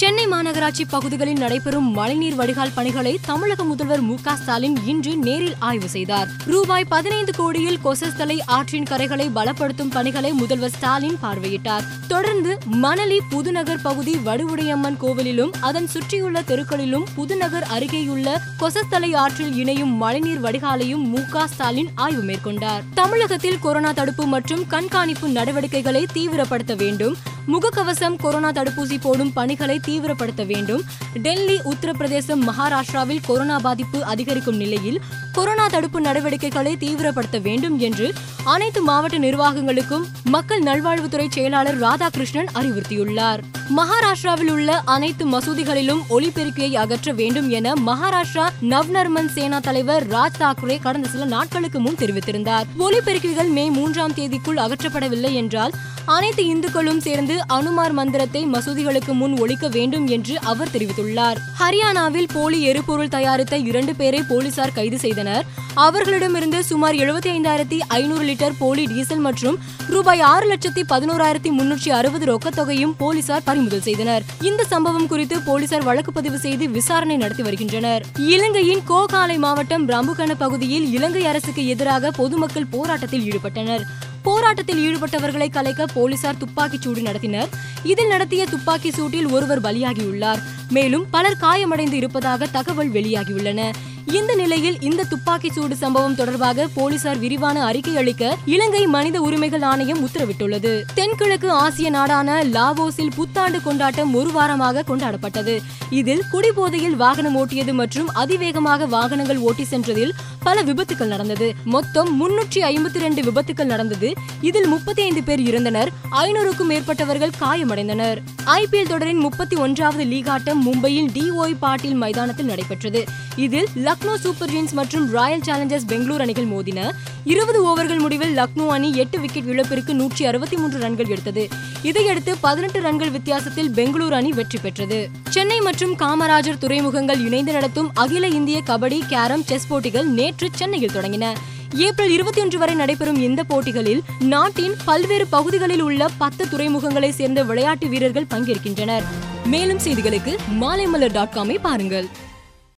சென்னை மாநகராட்சி பகுதிகளில் நடைபெறும் மழைநீர் வடிகால் பணிகளை தமிழக முதல்வர் மு க ஸ்டாலின் இன்று நேரில் ஆய்வு செய்தார். ரூபாய் பதினைந்து கோடியில் கொசஸ்தலை ஆற்றின் கரைகளை பலப்படுத்தும் பணிகளை முதல்வர் ஸ்டாலின் பார்வையிட்டார். தொடர்ந்து மணலி புதுநகர் பகுதி வடுவுடையம்மன் கோவிலிலும் அதன் சுற்றியுள்ள தெருக்களிலும் புதுநகர் அருகேயுள்ள கொசஸ்தலை ஆற்றில் இணையும் மழைநீர் வடிகாலையும் மு க ஸ்டாலின் ஆய்வு மேற்கொண்டார். தமிழகத்தில் கொரோனா தடுப்பு மற்றும் கண்காணிப்பு நடவடிக்கைகளை தீவிரப்படுத்த வேண்டும். முகக்கவசம் கொரோனா தடுப்பூசி போடும் பணிகளை தீவிரப்படுத்த வேண்டும். டெல்லி உத்தரப்பிரதேசம் மகாராஷ்டிராவில் கொரோனா பாதிப்பு அதிகரிக்கும் நிலையில் கொரோனா தடுப்பு நடவடிக்கைகளை தீவிரப்படுத்த வேண்டும் என்று அனைத்து மாவட்ட நிர்வாகங்களுக்கும் மக்கள் நல்வாழ்வுத்துறை செயலாளர் ராதாகிருஷ்ணன் அறிவுறுத்தியுள்ளார். மகாராஷ்டிராவில் உள்ள அனைத்து மசூதிகளிலும் ஒலிபெருக்கியை அகற்ற வேண்டும் என மகாராஷ்டிரா நவ்நர்மன் சேனா தலைவர் ராஜ் தாக்கரே கடந்த சில நாட்களுக்கு முன் தெரிவித்திருந்தார். ஒலிபெருக்கிகள் மே மூன்றாம் தேதிக்குள் அகற்றப்படவில்லை என்றால் அனைத்து இந்துக்களும் சேர்ந்து அனுமார் மந்திரத்தை மசூதிகளுக்கு முன் ஒழிக்க வேண்டும் என்று அவர் தெரிவித்துள்ளார். ஹரியானாவில் போலி எரிபொருள் தயாரித்த இரண்டு பேரை போலீசார் கைது செய்தனர். அவர்களிடமிருந்து சுமார் எழுபத்தி ஐந்தாயிரத்தி ஐநூறு லிட்டர் போலி டீசல் மற்றும் ரூபாய் ஆறு லட்சத்தி பதினோராயிரத்தி முன்னூற்றி அறுபது ரொக்கத்தொகையும் போலீசார் பறிமுதல் செய்தனர். இந்த சம்பவம் குறித்து போலீசார் வழக்கு பதிவு செய்து விசாரணை நடத்தி வருகின்றனர். இலங்கையின் கோகாலை மாவட்டம் ரம்புகன பகுதியில் இலங்கை அரசுக்கு எதிராக பொதுமக்கள் போராட்டத்தில் ஈடுபட்டனர். போராட்டத்தில் ஈடுபட்டவர்களை கலைக்க போலீசார் துப்பாக்கிச் சூடு நடத்தினர். இதில் நடத்திய துப்பாக்கி சூட்டில் ஒருவர் பலியாகியுள்ளார். மேலும் பலர் காயமடைந்து இருப்பதாக தகவல் வெளியாகியுள்ளன. இந்த நிலையில் இந்த துப்பாக்கி சூடு சம்பவம் தொடர்பாக போலீசார் விரிவான அறிக்கை அளிக்க இலங்கை மனித உரிமைகள் ஆணையம் உத்தரவிட்டுள்ளது. தென்கிழக்கு ஆசிய நாடான லாவோஸில் புத்தாண்டு கொண்டாட்டம் ஒரு வாரமாக கொண்டாடப்பட்டது. இதில் குடிபோதையில் வாகனம் ஓட்டியது மற்றும் அதிவேகமாக வாகனங்கள் ஓட்டி சென்றதில் பல விபத்துகள் நடந்தது. மொத்தம் முன்னூற்றி ஐம்பத்தி ரெண்டு விபத்துகள் நடந்தது. இதில் முப்பத்தி ஐந்து பேர் இறந்தனர். ஐநூறுக்கும் மேற்பட்டவர்கள் காயமடைந்தனர். ஐபிஎல் தொடரின் முப்பத்தி ஒன்றாவது லீக் ஆட்டம் மும்பையில் டிஓய் பாட்டில் மைதானத்தில் நடைபெற்றது. இதில் லக்னோ சூப்பர் கிங்ஸ் மற்றும் ராயல் சேலஞ்சர்ஸ் பெங்களூர் அணிகள் மோதின இருபது ஓவர்கள் முடிவில் லக்னோ அணி எட்டு விக்கெட் இழப்பிற்கு நூற்றி அறுபத்தி மூன்று ரன்கள் எடுத்தது. இதையடுத்து பதினெட்டு ரன்கள் வித்தியாசத்தில் பெங்களூர் அணி வெற்றி பெற்றது. சென்னை மற்றும் காமராஜர் துறைமுகங்கள் இணைந்து நடத்தும் அகில இந்திய கபடி கேரம் செஸ் போட்டிகள் நேற்று சென்னையில் தொடங்கின. ஏப்ரல் இருபத்தி ஒன்று வரை நடைபெறும் இந்த போட்டிகளில் நாட்டின் பல்வேறு பகுதிகளில் உள்ள பத்து துறைமுகங்களை சேர்ந்த விளையாட்டு வீரர்கள் பங்கேற்கின்றனர். மேலும் செய்திகளுக்கு மாலைமலர் டாட் காமை பாருங்கள்.